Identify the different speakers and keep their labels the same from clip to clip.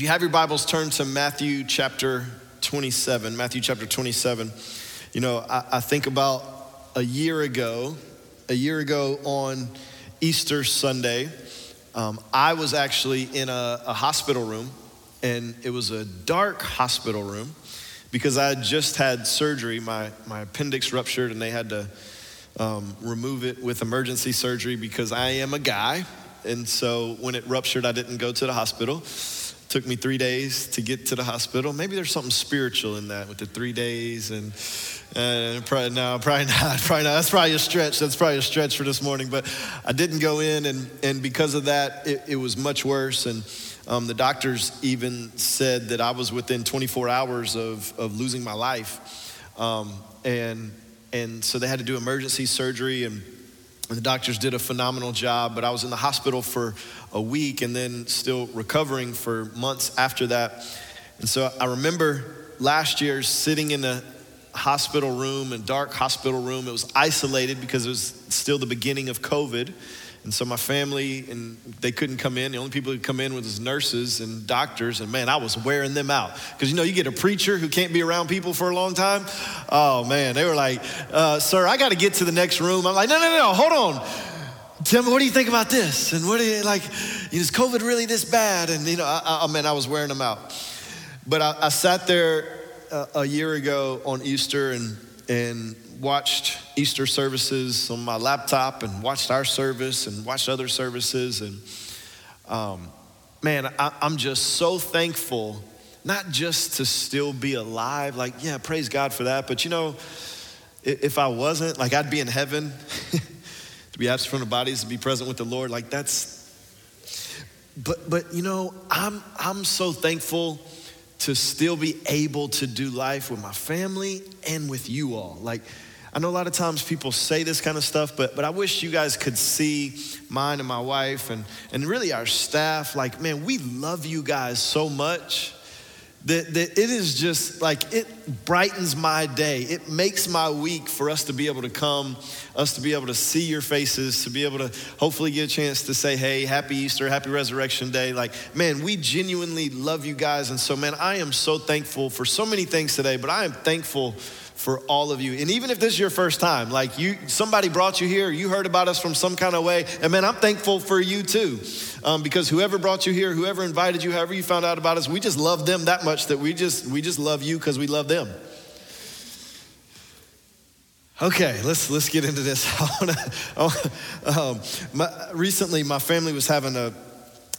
Speaker 1: If you have your Bibles, turn to Matthew chapter 27. Matthew chapter 27. You know, I, I, think about a year ago, a year ago on Easter Sunday, um, I was actually in a, a hospital room, and it was a dark hospital room because I just had surgery. My, my appendix ruptured, and they had to um, remove it with emergency surgery because I am a guy. And so when it ruptured, I didn't go to the hospital. Took me three days to get to the hospital. Maybe there's something spiritual in that with the three days and uh, probably no, probably not. Probably not. That's probably a stretch. That's probably a stretch for this morning. But I didn't go in, and and because of that, it, it was much worse. And um, the doctors even said that I was within 24 hours of of losing my life. Um, and and so they had to do emergency surgery and and the doctors did a phenomenal job, but I was in the hospital for a week and then still recovering for months after that. And so I remember last year sitting in a hospital room, a dark hospital room. It was isolated because it was still the beginning of COVID. And so my family and they couldn't come in. The only people who come in was nurses and doctors. And man, I was wearing them out because you know you get a preacher who can't be around people for a long time. Oh man, they were like, uh, "Sir, I got to get to the next room." I'm like, "No, no, no, hold on. Tell me what do you think about this? And what do you like? Is COVID really this bad?" And you know, I, I man, I was wearing them out. But I, I sat there uh, a year ago on Easter and and watched Easter services on my laptop and watched our service and watched other services. And um, man, I, I'm just so thankful, not just to still be alive, like, yeah, praise God for that. But you know, if I wasn't, like, I'd be in heaven to be absent from the bodies, to be present with the Lord. Like, that's, but, but you know, I'm, I'm so thankful to still be able to do life with my family and with you all. Like, I know a lot of times people say this kind of stuff, but, but I wish you guys could see mine and my wife and, and really our staff. Like, man, we love you guys so much that, that it is just like it brightens my day. It makes my week for us to be able to come, us to be able to see your faces, to be able to hopefully get a chance to say, hey, happy Easter, happy Resurrection Day. Like, man, we genuinely love you guys. And so, man, I am so thankful for so many things today, but I am thankful for all of you. And even if this is your first time, like you, somebody brought you here, you heard about us from some kind of way, and man, I'm thankful for you too. Um, because whoever brought you here, whoever invited you, however you found out about us, we just love them that much that we just we just love you because we love them. Okay, let's let's get into this. Um, my, recently, my family was having a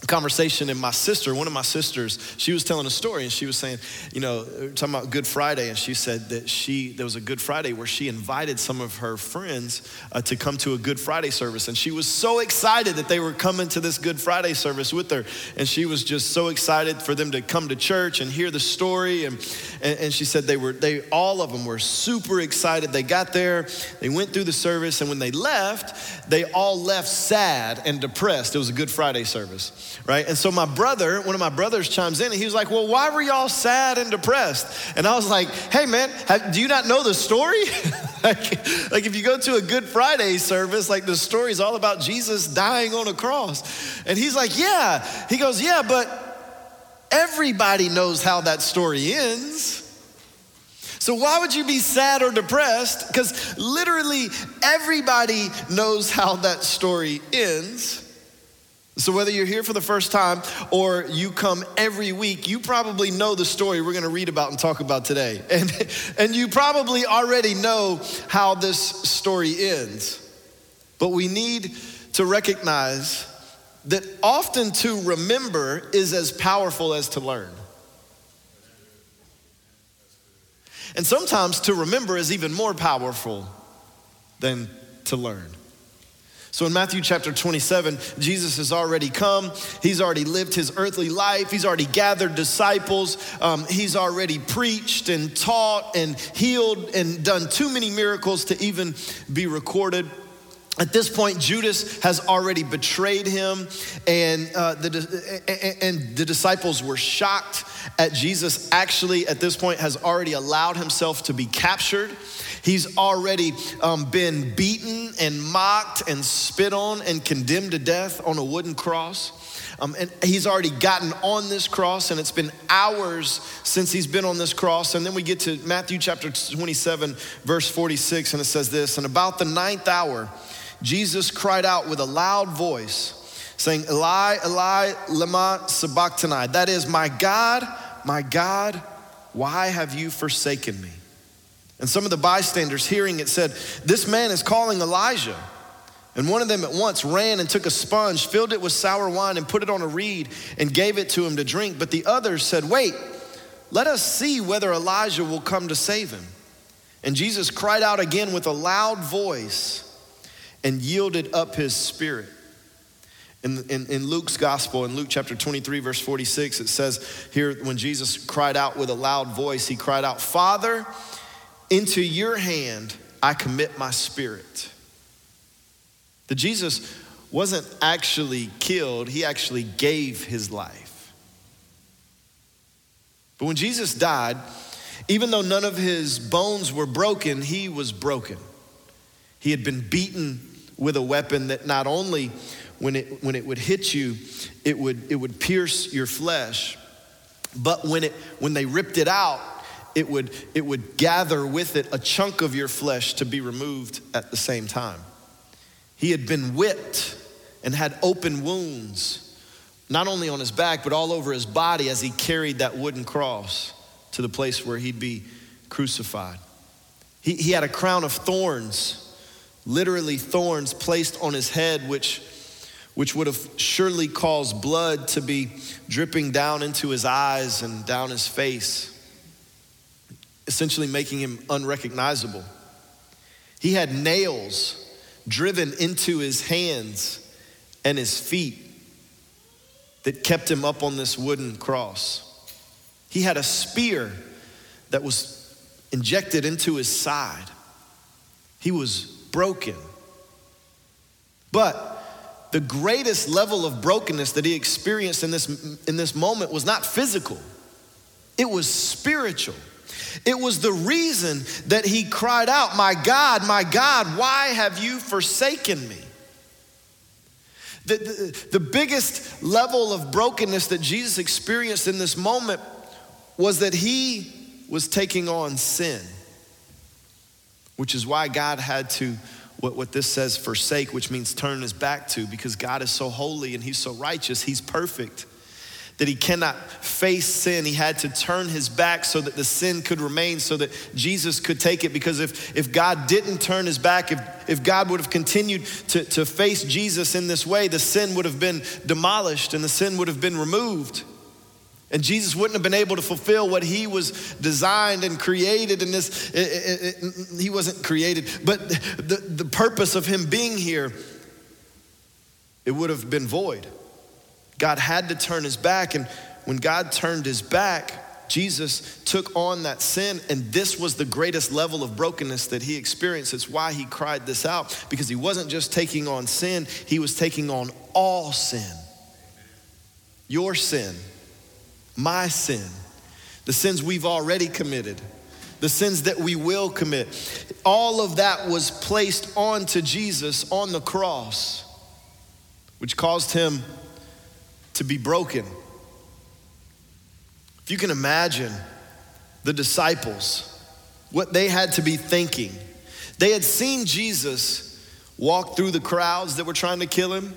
Speaker 1: conversation and my sister one of my sisters she was telling a story and she was saying you know talking about good friday and she said that she there was a good friday where she invited some of her friends uh, to come to a good friday service and she was so excited that they were coming to this good friday service with her and she was just so excited for them to come to church and hear the story and and, and she said they were they all of them were super excited. They got there they went through the service and when they left they all left sad and depressed. It was a good friday service right? And so my brother, one of my brothers chimes in and he was like, Well, why were y'all sad and depressed? And I was like, Hey, man, have, do you not know the story? like, like, if you go to a Good Friday service, like the story is all about Jesus dying on a cross. And he's like, Yeah. He goes, Yeah, but everybody knows how that story ends. So, why would you be sad or depressed? Because literally everybody knows how that story ends. So, whether you're here for the first time or you come every week, you probably know the story we're going to read about and talk about today. And, and you probably already know how this story ends. But we need to recognize that often to remember is as powerful as to learn. And sometimes to remember is even more powerful than to learn. So in Matthew chapter 27, Jesus has already come. He's already lived his earthly life. He's already gathered disciples. Um, he's already preached and taught and healed and done too many miracles to even be recorded. At this point, Judas has already betrayed him, and, uh, the, and the disciples were shocked at Jesus. Actually, at this point, has already allowed himself to be captured. He's already um, been beaten and mocked and spit on and condemned to death on a wooden cross. Um, and he's already gotten on this cross, and it's been hours since he's been on this cross. And then we get to Matthew chapter 27, verse 46, and it says this And about the ninth hour, Jesus cried out with a loud voice, saying, Eli, Eli, lema sabachthani. That is, my God, my God, why have you forsaken me? And some of the bystanders hearing it said, This man is calling Elijah. And one of them at once ran and took a sponge, filled it with sour wine, and put it on a reed and gave it to him to drink. But the others said, Wait, let us see whether Elijah will come to save him. And Jesus cried out again with a loud voice and yielded up his spirit. In, in, in, Luke's gospel, in Luke chapter 23, verse 46, it says here when Jesus cried out with a loud voice, he cried out, Father, into your hand I commit my spirit. That Jesus wasn't actually killed, he actually gave his life. But when Jesus died, even though none of his bones were broken, he was broken. He had been beaten with a weapon that not only when it, when it would hit you, it would, it would pierce your flesh, but when, it, when they ripped it out, it would, it would gather with it a chunk of your flesh to be removed at the same time. He had been whipped and had open wounds, not only on his back, but all over his body as he carried that wooden cross to the place where he'd be crucified. He, he had a crown of thorns, literally thorns placed on his head, which, which would have surely caused blood to be dripping down into his eyes and down his face essentially making him unrecognizable. He had nails driven into his hands and his feet that kept him up on this wooden cross. He had a spear that was injected into his side. He was broken. But the greatest level of brokenness that he experienced in this, in this moment was not physical, it was spiritual. It was the reason that he cried out, My God, my God, why have you forsaken me? The, the, the, biggest level of brokenness that Jesus experienced in this moment was that he was taking on sin, which is why God had to, what, what this says, forsake, which means turn his back to, because God is so holy and he's so righteous, he's perfect that he cannot face sin. He had to turn his back so that the sin could remain, so that Jesus could take it. Because if, if God didn't turn his back, if, if God would have continued to, to face Jesus in this way, the sin would have been demolished and the sin would have been removed. And Jesus wouldn't have been able to fulfill what he was designed and created in this. It, it, it, he wasn't created, but the, the purpose of him being here, it would have been void. God had to turn his back. And when God turned his back, Jesus took on that sin, and this was the greatest level of brokenness that he experienced. It's why he cried this out, because he wasn't just taking on sin, he was taking on all sin. Your sin, my sin, the sins we've already committed, the sins that we will commit. All of that was placed onto Jesus on the cross, which caused him to be broken. If you can imagine the disciples, what they had to be thinking. They had seen Jesus walk through the crowds that were trying to kill him.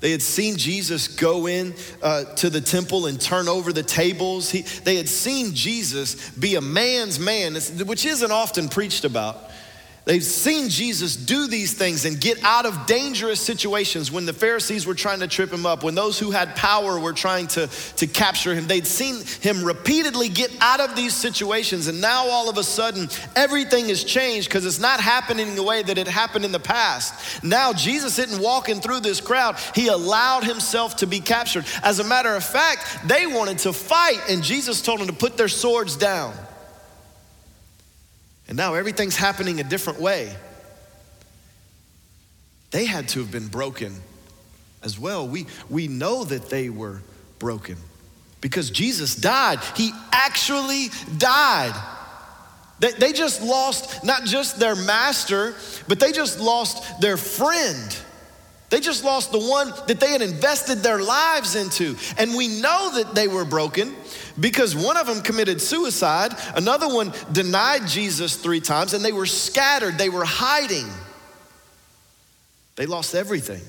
Speaker 1: They had seen Jesus go in uh, to the temple and turn over the tables. He, they had seen Jesus be a man's man, which isn't often preached about. They've seen Jesus do these things and get out of dangerous situations when the Pharisees were trying to trip him up, when those who had power were trying to, to capture him. They'd seen him repeatedly get out of these situations, and now all of a sudden, everything has changed because it's not happening the way that it happened in the past. Now, Jesus isn't walking through this crowd, he allowed himself to be captured. As a matter of fact, they wanted to fight, and Jesus told them to put their swords down. And now everything's happening a different way. They had to have been broken as well. We, we know that they were broken because Jesus died. He actually died. They, they just lost not just their master, but they just lost their friend. They just lost the one that they had invested their lives into. And we know that they were broken because one of them committed suicide, another one denied Jesus three times, and they were scattered, they were hiding. They lost everything.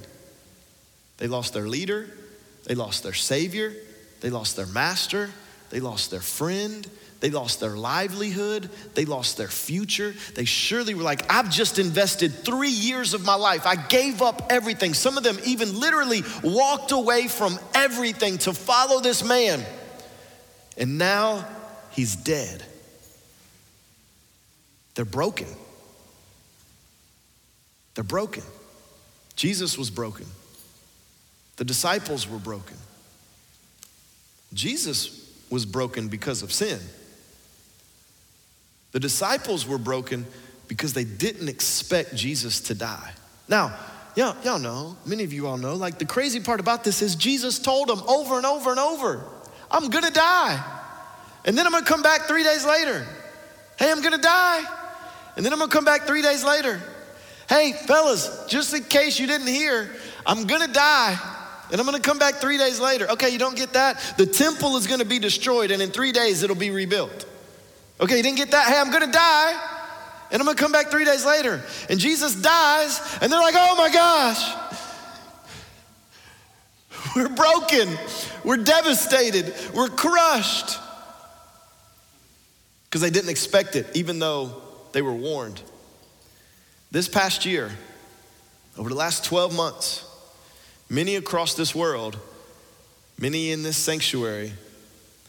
Speaker 1: They lost their leader, they lost their savior, they lost their master, they lost their friend, they lost their livelihood. They lost their future. They surely were like, I've just invested three years of my life. I gave up everything. Some of them even literally walked away from everything to follow this man. And now he's dead. They're broken. They're broken. Jesus was broken. The disciples were broken. Jesus was broken because of sin. The disciples were broken because they didn't expect Jesus to die. Now, y'all, y'all know, many of you all know, like the crazy part about this is Jesus told them over and over and over, I'm gonna die. And then I'm gonna come back three days later. Hey, I'm gonna die. And then I'm gonna come back three days later. Hey, fellas, just in case you didn't hear, I'm gonna die. And I'm gonna come back three days later. Okay, you don't get that? The temple is gonna be destroyed, and in three days it'll be rebuilt. Okay, you didn't get that? Hey, I'm gonna die and I'm gonna come back three days later. And Jesus dies, and they're like, oh my gosh, we're broken, we're devastated, we're crushed. Because they didn't expect it, even though they were warned. This past year, over the last 12 months, many across this world, many in this sanctuary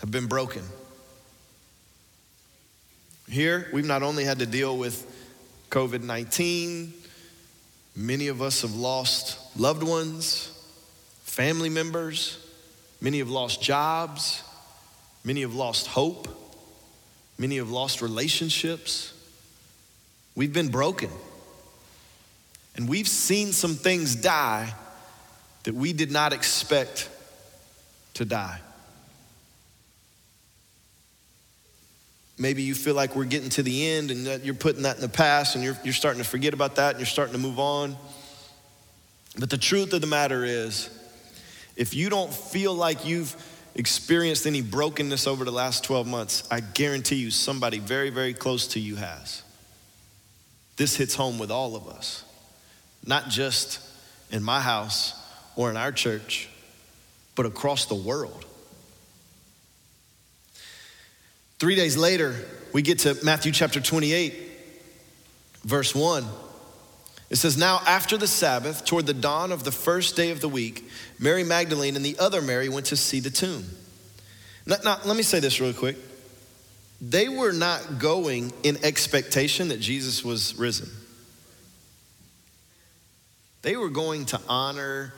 Speaker 1: have been broken. Here, we've not only had to deal with COVID 19, many of us have lost loved ones, family members, many have lost jobs, many have lost hope, many have lost relationships. We've been broken. And we've seen some things die that we did not expect to die. Maybe you feel like we're getting to the end and that you're putting that in the past and you're, you're starting to forget about that and you're starting to move on. But the truth of the matter is, if you don't feel like you've experienced any brokenness over the last 12 months, I guarantee you somebody very, very close to you has. This hits home with all of us, not just in my house or in our church, but across the world. Three days later, we get to Matthew chapter 28, verse 1. It says, Now after the Sabbath, toward the dawn of the first day of the week, Mary Magdalene and the other Mary went to see the tomb. Now, now, let me say this real quick. They were not going in expectation that Jesus was risen. They were going to honor,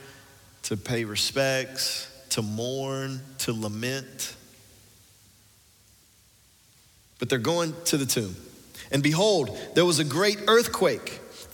Speaker 1: to pay respects, to mourn, to lament but they're going to the tomb. And behold, there was a great earthquake,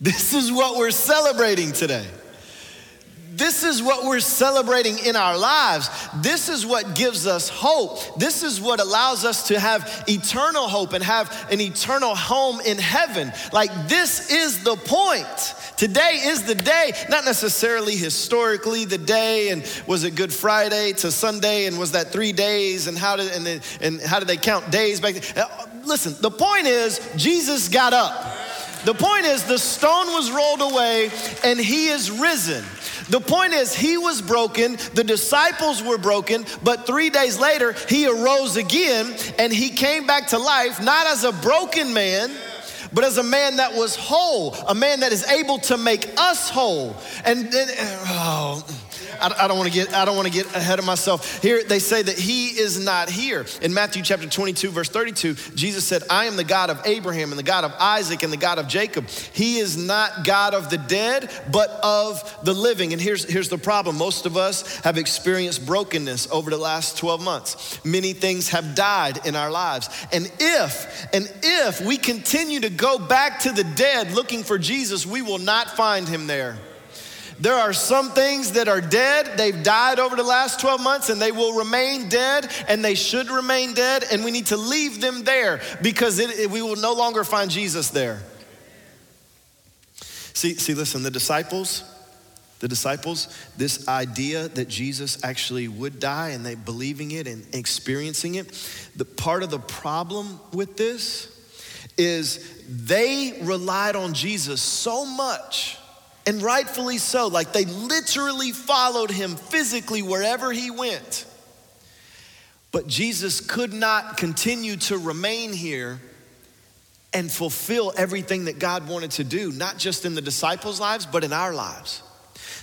Speaker 1: This is what we're celebrating today. This is what we're celebrating in our lives. This is what gives us hope. This is what allows us to have eternal hope and have an eternal home in heaven. Like, this is the point. Today is the day, not necessarily historically the day, and was it Good Friday to Sunday, and was that three days, and how did and, and how did they count days back? Uh, listen, the point is Jesus got up. The point is the stone was rolled away, and he is risen. The point is, he was broken, the disciples were broken, but three days later, he arose again and he came back to life, not as a broken man but as a man that was whole, a man that is able to make us whole. And then, oh, I, I don't want to get I don't want to get ahead of myself. Here they say that he is not here. In Matthew chapter 22 verse 32, Jesus said, "I am the God of Abraham and the God of Isaac and the God of Jacob." He is not God of the dead, but of the living. And here's here's the problem. Most of us have experienced brokenness over the last 12 months. Many things have died in our lives. And if and if we continue to go back to the dead looking for Jesus, we will not find him there. There are some things that are dead. They've died over the last 12 months and they will remain dead and they should remain dead. And we need to leave them there because it, it, we will no longer find Jesus there. See, see, listen, the disciples, the disciples, this idea that Jesus actually would die and they believing it and experiencing it, the part of the problem with this is they relied on Jesus so much and rightfully so. Like they literally followed him physically wherever he went. But Jesus could not continue to remain here and fulfill everything that God wanted to do, not just in the disciples' lives, but in our lives.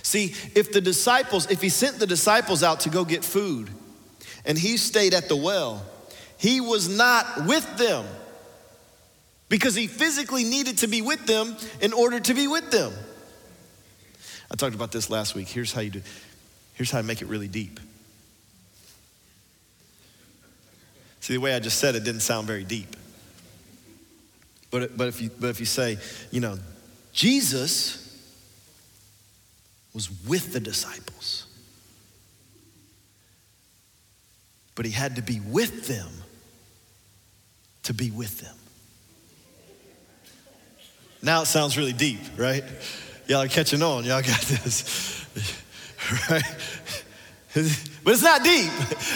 Speaker 1: See, if the disciples, if he sent the disciples out to go get food and he stayed at the well, he was not with them because he physically needed to be with them in order to be with them. I talked about this last week. Here's how you do. Here's how I make it really deep. See, the way I just said it didn't sound very deep. But, but, if, you, but if you say, you know, Jesus was with the disciples, but he had to be with them to be with them. Now it sounds really deep, right? Y'all are catching on. Y'all got this. right? But it's not deep.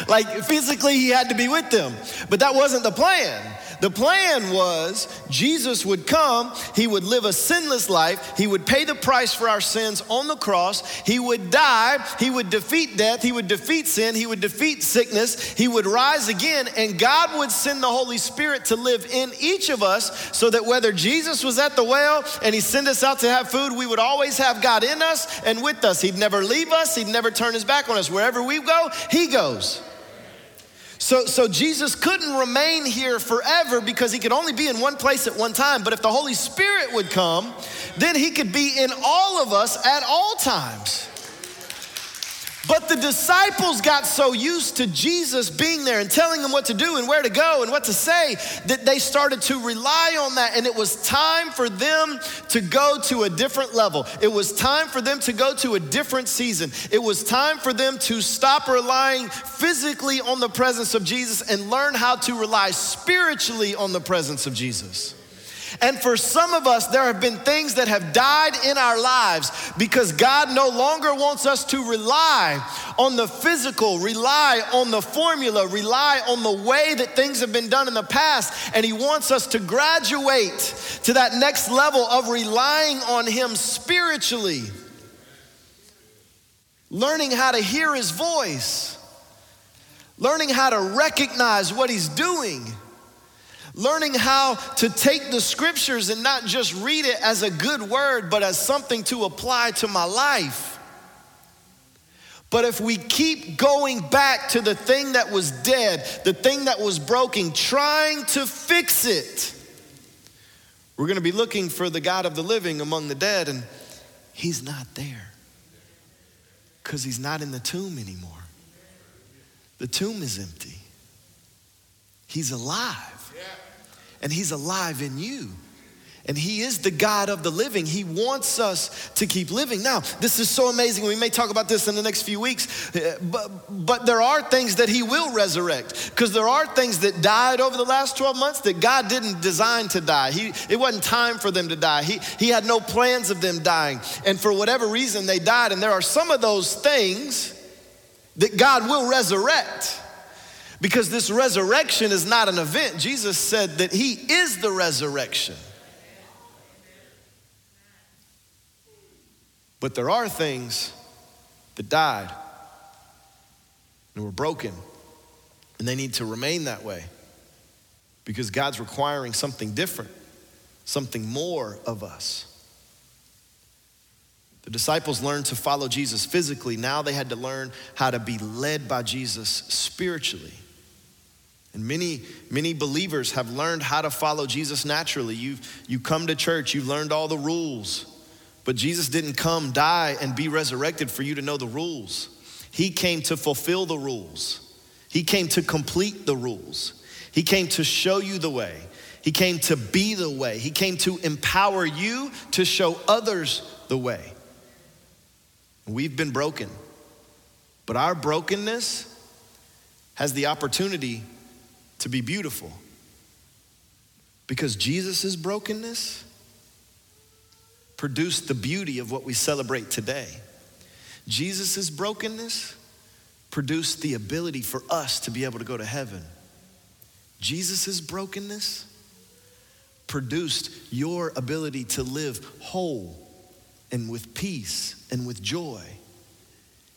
Speaker 1: Like physically, he had to be with them. But that wasn't the plan. The plan was Jesus would come, he would live a sinless life, he would pay the price for our sins on the cross, he would die, he would defeat death, he would defeat sin, he would defeat sickness, he would rise again, and God would send the Holy Spirit to live in each of us so that whether Jesus was at the well and he sent us out to have food, we would always have God in us and with us. He'd never leave us, he'd never turn his back on us. Wherever we go, he goes. So, so Jesus couldn't remain here forever because he could only be in one place at one time. But if the Holy Spirit would come, then he could be in all of us at all times. But the disciples got so used to Jesus being there and telling them what to do and where to go and what to say that they started to rely on that. And it was time for them to go to a different level. It was time for them to go to a different season. It was time for them to stop relying physically on the presence of Jesus and learn how to rely spiritually on the presence of Jesus. And for some of us, there have been things that have died in our lives because God no longer wants us to rely on the physical, rely on the formula, rely on the way that things have been done in the past. And He wants us to graduate to that next level of relying on Him spiritually, learning how to hear His voice, learning how to recognize what He's doing Learning how to take the scriptures and not just read it as a good word, but as something to apply to my life. But if we keep going back to the thing that was dead, the thing that was broken, trying to fix it, we're going to be looking for the God of the living among the dead, and he's not there because he's not in the tomb anymore. The tomb is empty, he's alive and He's alive in you. And he is the God of the living. He wants us to keep living. Now, this is so amazing. We may talk about this in the next few weeks, uh, but, but there are things that he will resurrect because there are things that died over the last 12 months that God didn't design to die. He, it wasn't time for them to die. He, he had no plans of them dying. And for whatever reason, they died. And there are some of those things that God will resurrect because this resurrection is not an event. Jesus said that he is the resurrection. But there are things that died and were broken, and they need to remain that way because God's requiring something different, something more of us. The disciples learned to follow Jesus physically. Now they had to learn how to be led by Jesus spiritually. And many, many believers have learned how to follow Jesus naturally. You've you come to church, you've learned all the rules. But Jesus didn't come, die, and be resurrected for you to know the rules. He came to fulfill the rules. He came to complete the rules. He came to show you the way. He came to be the way. He came to empower you to show others the way. We've been broken, but our brokenness has the opportunity to be beautiful. Because Jesus' brokenness produced the beauty of what we celebrate today. Jesus' brokenness produced the ability for us to be able to go to heaven. Jesus' brokenness produced your ability to live whole and with peace and with joy.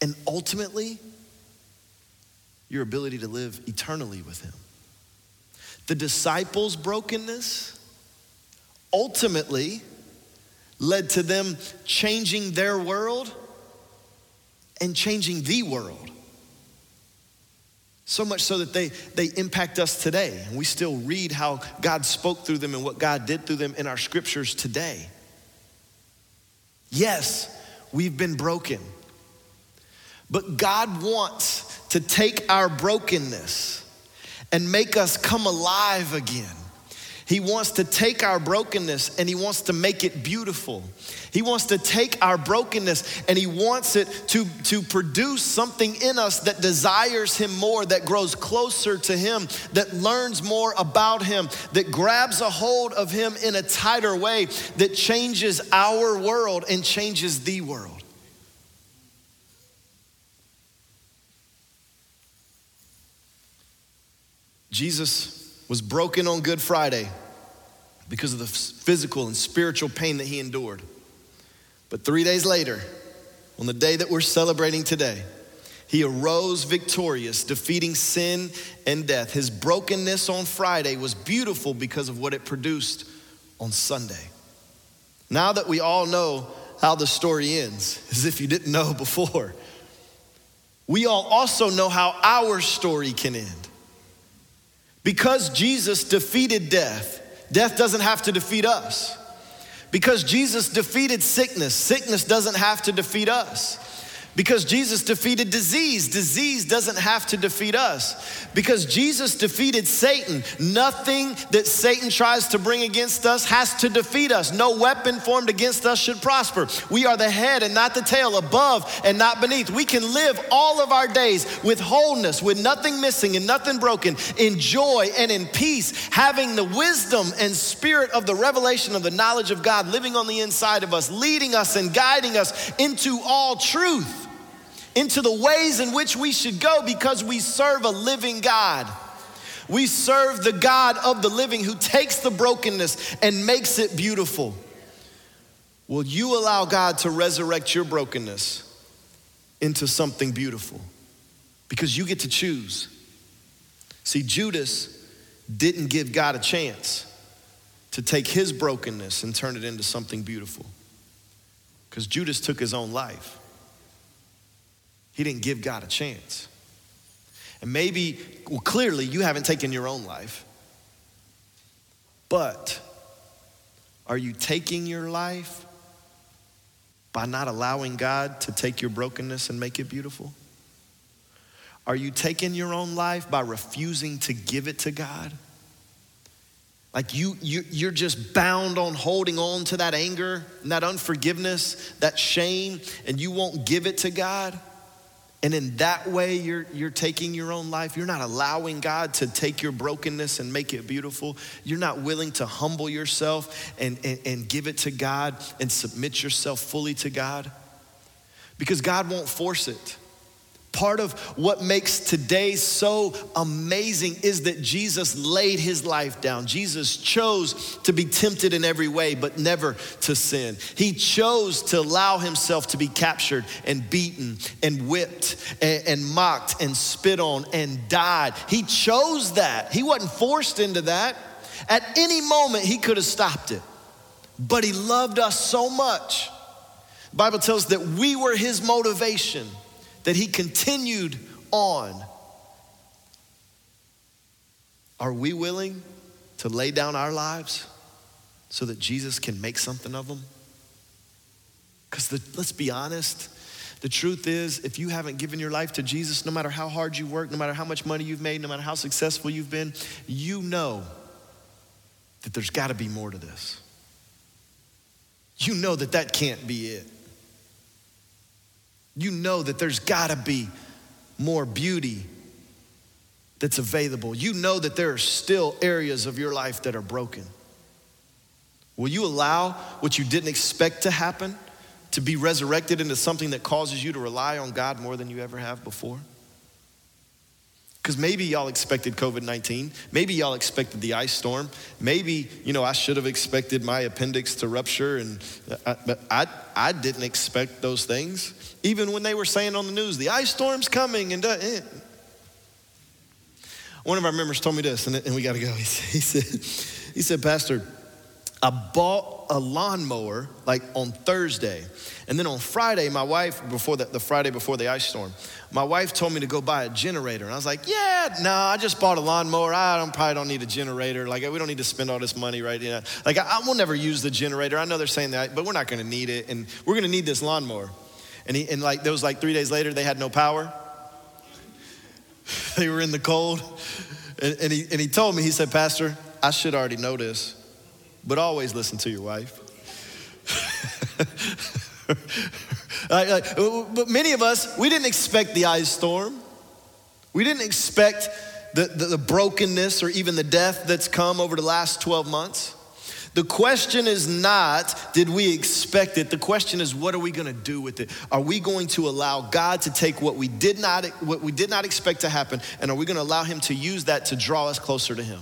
Speaker 1: And ultimately, your ability to live eternally with Him. The disciples' brokenness ultimately led to them changing their world and changing the world. So much so that they, they impact us today. And we still read how God spoke through them and what God did through them in our scriptures today. Yes, we've been broken. But God wants to take our brokenness and make us come alive again. He wants to take our brokenness and He wants to make it beautiful. He wants to take our brokenness and He wants it to, to produce something in us that desires Him more, that grows closer to Him, that learns more about Him, that grabs a hold of Him in a tighter way, that changes our world and changes the world. Jesus was broken on Good Friday because of the physical and spiritual pain that he endured. But three days later, on the day that we're celebrating today, he arose victorious, defeating sin and death. His brokenness on Friday was beautiful because of what it produced on Sunday. Now that we all know how the story ends, as if you didn't know before, we all also know how our story can end. Because Jesus defeated death, death doesn't have to defeat us. Because Jesus defeated sickness, sickness doesn't have to defeat us. Because Jesus defeated disease, disease doesn't have to defeat us. Because Jesus defeated Satan, nothing that Satan tries to bring against us has to defeat us. No weapon formed against us should prosper. We are the head and not the tail, above and not beneath. We can live all of our days with wholeness, with nothing missing and nothing broken, in joy and in peace, having the wisdom and spirit of the revelation of the knowledge of God living on the inside of us, leading us and guiding us into all truth into the ways in which we should go because we serve a living God. We serve the God of the living who takes the brokenness and makes it beautiful. Will you allow God to resurrect your brokenness into something beautiful? Because you get to choose. See, Judas didn't give God a chance to take his brokenness and turn it into something beautiful. Because Judas took his own life. He didn't give God a chance. And maybe, well, clearly you haven't taken your own life. But are you taking your life by not allowing God to take your brokenness and make it beautiful? Are you taking your own life by refusing to give it to God? Like you, you, you're just bound on holding on to that anger and that unforgiveness, that shame, and you won't give it to God. And in that way, you're, you're taking your own life. You're not allowing God to take your brokenness and make it beautiful. You're not willing to humble yourself and, and, and give it to God and submit yourself fully to God. Because God won't force it. Part of what makes today so amazing is that Jesus laid his life down. Jesus chose to be tempted in every way, but never to sin. He chose to allow himself to be captured and beaten and whipped and, and mocked and spit on and died. He chose that. He wasn't forced into that. At any moment, he could have stopped it. But he loved us so much. The Bible tells that we were his motivation that he continued on. Are we willing to lay down our lives so that Jesus can make something of them? Because let's be honest, the truth is, if you haven't given your life to Jesus, no matter how hard you work, no matter how much money you've made, no matter how successful you've been, you know that there's got to be more to this. You know that that can't be it you know that there's gotta be more beauty that's available. You know that there are still areas of your life that are broken. Will you allow what you didn't expect to happen to be resurrected into something that causes you to rely on God more than you ever have before? Because maybe y'all expected COVID 19. Maybe y'all expected the ice storm. Maybe, you know, I should have expected my appendix to rupture, and I, uh, but I, I didn't expect those things. Even when they were saying on the news, the ice storm's coming, and uh, eh. one of our members told me this, and, and we got to go. He, he said, he said, Pastor, I bought a lawnmower like on Thursday. And then on Friday, my wife, before the, the, Friday before the ice storm, my wife told me to go buy a generator. And I was like, yeah, no, I just bought a lawnmower. I don't, probably don't need a generator. Like, we don't need to spend all this money right now. Like, I, I will never use the generator. I know they're saying that, but we're not going to need it. And we're going to need this lawnmower. And, he, and like, there was like three days later, they had no power. they were in the cold. And, and, he, and he told me, he said, Pastor, I should already know this but always listen to your wife. but many of us, we didn't expect the ice storm. We didn't expect the, the, the, brokenness or even the death that's come over the last 12 months. The question is not, did we expect it? The question is, what are we going to do with it? Are we going to allow God to take what we did not, what we did not expect to happen, and are we going to allow Him to use that to draw us closer to Him?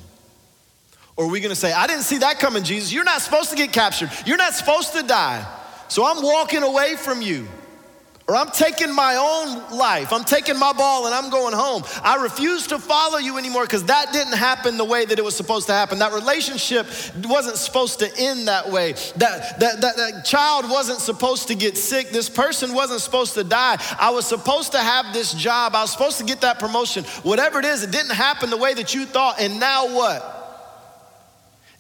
Speaker 1: Or are we gonna say, I didn't see that coming, Jesus? You're not supposed to get captured. You're not supposed to die. So I'm walking away from you. Or I'm taking my own life. I'm taking my ball and I'm going home. I refuse to follow you anymore because that didn't happen the way that it was supposed to happen. That relationship wasn't supposed to end that way. That, that, that, that child wasn't supposed to get sick. This person wasn't supposed to die. I was supposed to have this job. I was supposed to get that promotion. Whatever it is, it didn't happen the way that you thought. And now what?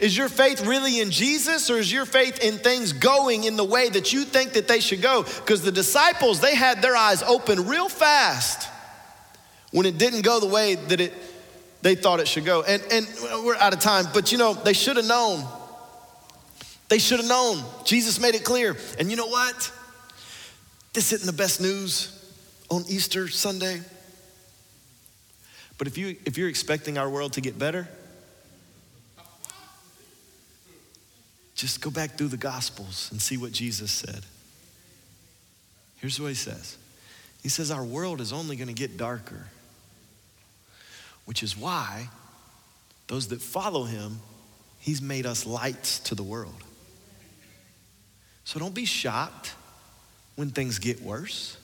Speaker 1: Is your faith really in Jesus or is your faith in things going in the way that you think that they should go? Because the disciples, they had their eyes open real fast when it didn't go the way that it they thought it should go. And and we're out of time, but you know, they should have known. They should have known. Jesus made it clear. And you know what? This isn't the best news on Easter Sunday. But if you if you're expecting our world to get better, Just go back through the Gospels and see what Jesus said. Here's what he says He says, Our world is only going to get darker, which is why those that follow him, he's made us lights to the world. So don't be shocked when things get worse.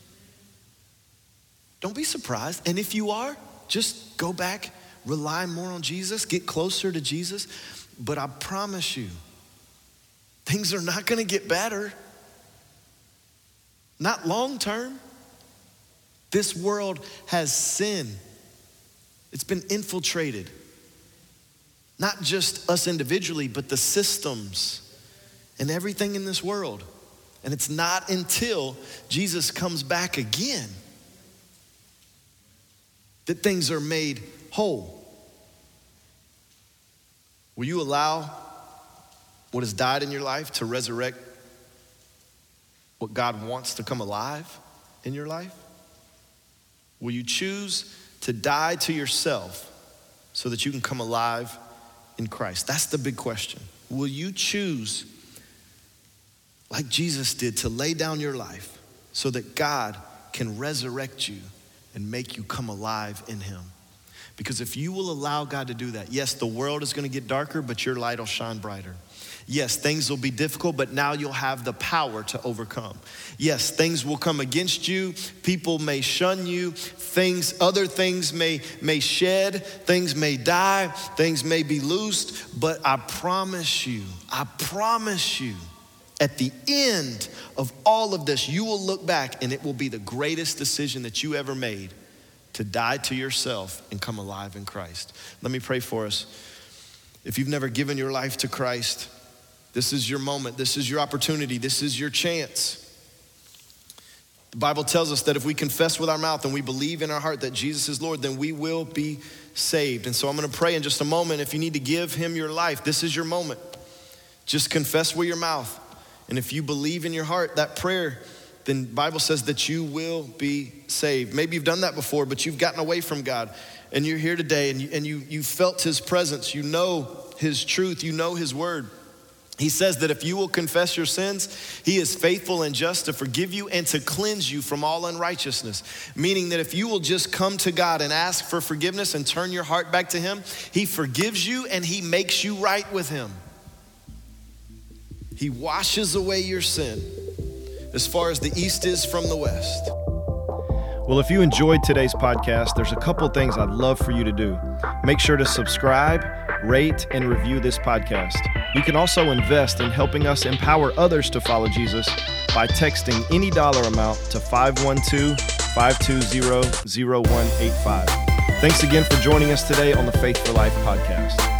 Speaker 1: Don't be surprised. And if you are, just go back, rely more on Jesus, get closer to Jesus. But I promise you, things are not going to get better. Not long term. This world has sin, it's been infiltrated. Not just us individually, but the systems and everything in this world. And it's not until Jesus comes back again that things are made whole. Will you allow what has died in your life to resurrect what God wants to come alive in your life? Will you choose to die to yourself so that you can come alive in Christ? That's the big question. Will you choose, like Jesus did, to lay down your life so that God can resurrect you and make you come alive in Him? Because if you will allow God to do that, yes, the world is going to get darker, but your light will shine brighter. Yes, things will be difficult, but now you'll have the power to overcome. Yes, things will come against you. People may shun you. Things, other things may, may shed. Things may die. Things may be loosed. But I promise you, I promise you, at the end of all of this, you will look back and it will be the greatest decision that you ever made to die to yourself and come alive in Christ. Let me pray for us. If you've never given your life to Christ, this is your moment. This is your opportunity. This is your chance. The Bible tells us that if we confess with our mouth and we believe in our heart that Jesus is Lord, then we will be saved. And so I'm going to pray in just a moment. If you need to give Him your life, this is your moment. Just confess with your mouth. And if you believe in your heart that prayer, then Bible says that you will be saved. Maybe you've done that before, but you've gotten away from God. And you're here today and you, and you, you felt His presence. You know His truth. You know His word. He says that if you will confess your sins, He is faithful and just to forgive you and to cleanse you from all unrighteousness. Meaning that if you will just come to God and ask for forgiveness and turn your heart back to Him, He forgives you and He makes you right with Him. He washes away your sin as far as the east is from the west.
Speaker 2: Well, if you enjoyed today's podcast, there's a couple things I'd love for you to do. Make sure to subscribe, rate, and review this podcast. You can also invest in helping us empower others to follow Jesus by texting any dollar amount to 512 520 0185. Thanks again for joining us today on the Faith for Life podcast.